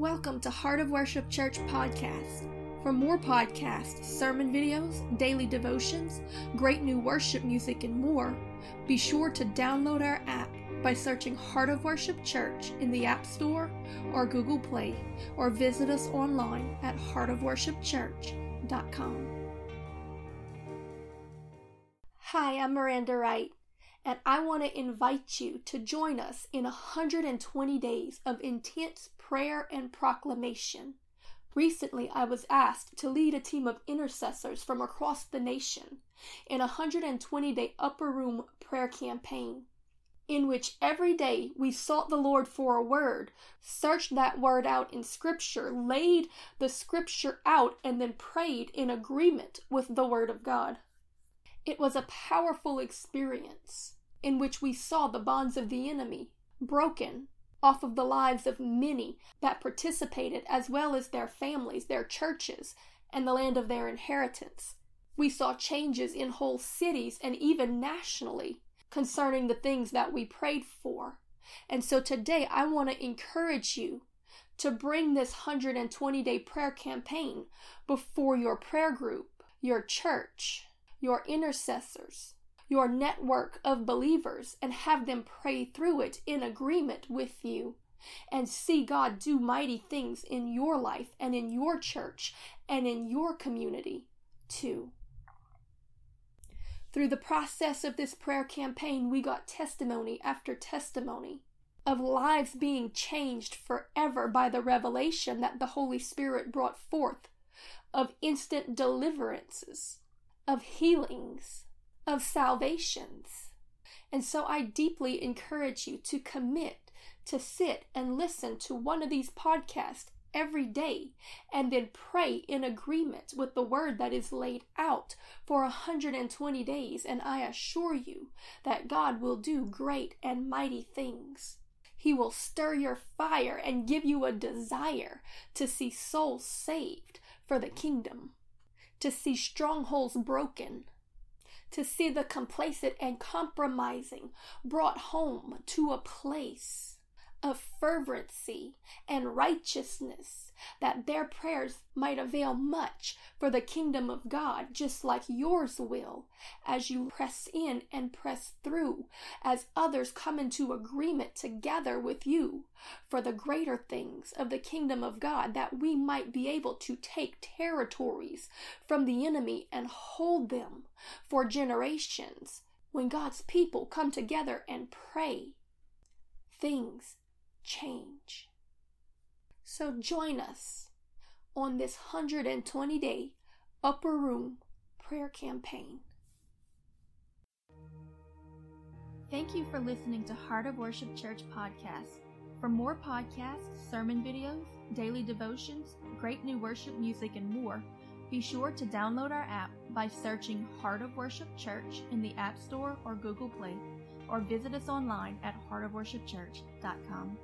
Welcome to Heart of Worship Church podcast. For more podcasts, sermon videos, daily devotions, great new worship music, and more, be sure to download our app by searching Heart of Worship Church in the App Store or Google Play, or visit us online at heartofworshipchurch.com. Hi, I'm Miranda Wright, and I want to invite you to join us in 120 days of intense prayer and proclamation. Recently, I was asked to lead a team of intercessors from across the nation in a 120 day upper room prayer campaign in which every day we sought the Lord for a word, searched that word out in Scripture, laid the Scripture out, and then prayed in agreement with the Word of God. It was a powerful experience in which we saw the bonds of the enemy broken off of the lives of many that participated, as well as their families, their churches, and the land of their inheritance. We saw changes in whole cities and even nationally concerning the things that we prayed for. And so today I want to encourage you to bring this 120 day prayer campaign before your prayer group, your church, your intercessors, your network of believers, and have them pray through it in agreement with you and see God do mighty things in your life and in your church and in your community too. Through the process of this prayer campaign, we got testimony after testimony of lives being changed forever by the revelation that the Holy Spirit brought forth, of instant deliverances, of healings, of salvations. And so I deeply encourage you to commit to sit and listen to one of these podcasts every day and then pray in agreement with the word that is laid out for 120 days. And I assure you that God will do great and mighty things. He will stir your fire and give you a desire to see souls saved for the kingdom, to see strongholds broken, to see the complacent and compromising brought home to a place of fervency and righteousness, that their prayers might avail much for the kingdom of God, just like yours will, as you press in and press through, as others come into agreement together with you for the greater things of the kingdom of God, that we might be able to take territories from the enemy and hold them for generations. When God's people come together and pray, things change. So join us on this 120 day upper room prayer campaign. Thank you for listening to Heart of Worship Church podcast. For more podcasts, sermon videos, daily devotions, great new worship music, and more, be sure to download our app by searching Heart of Worship Church in the App Store or Google Play, or visit us online at heartofworshipchurch.com.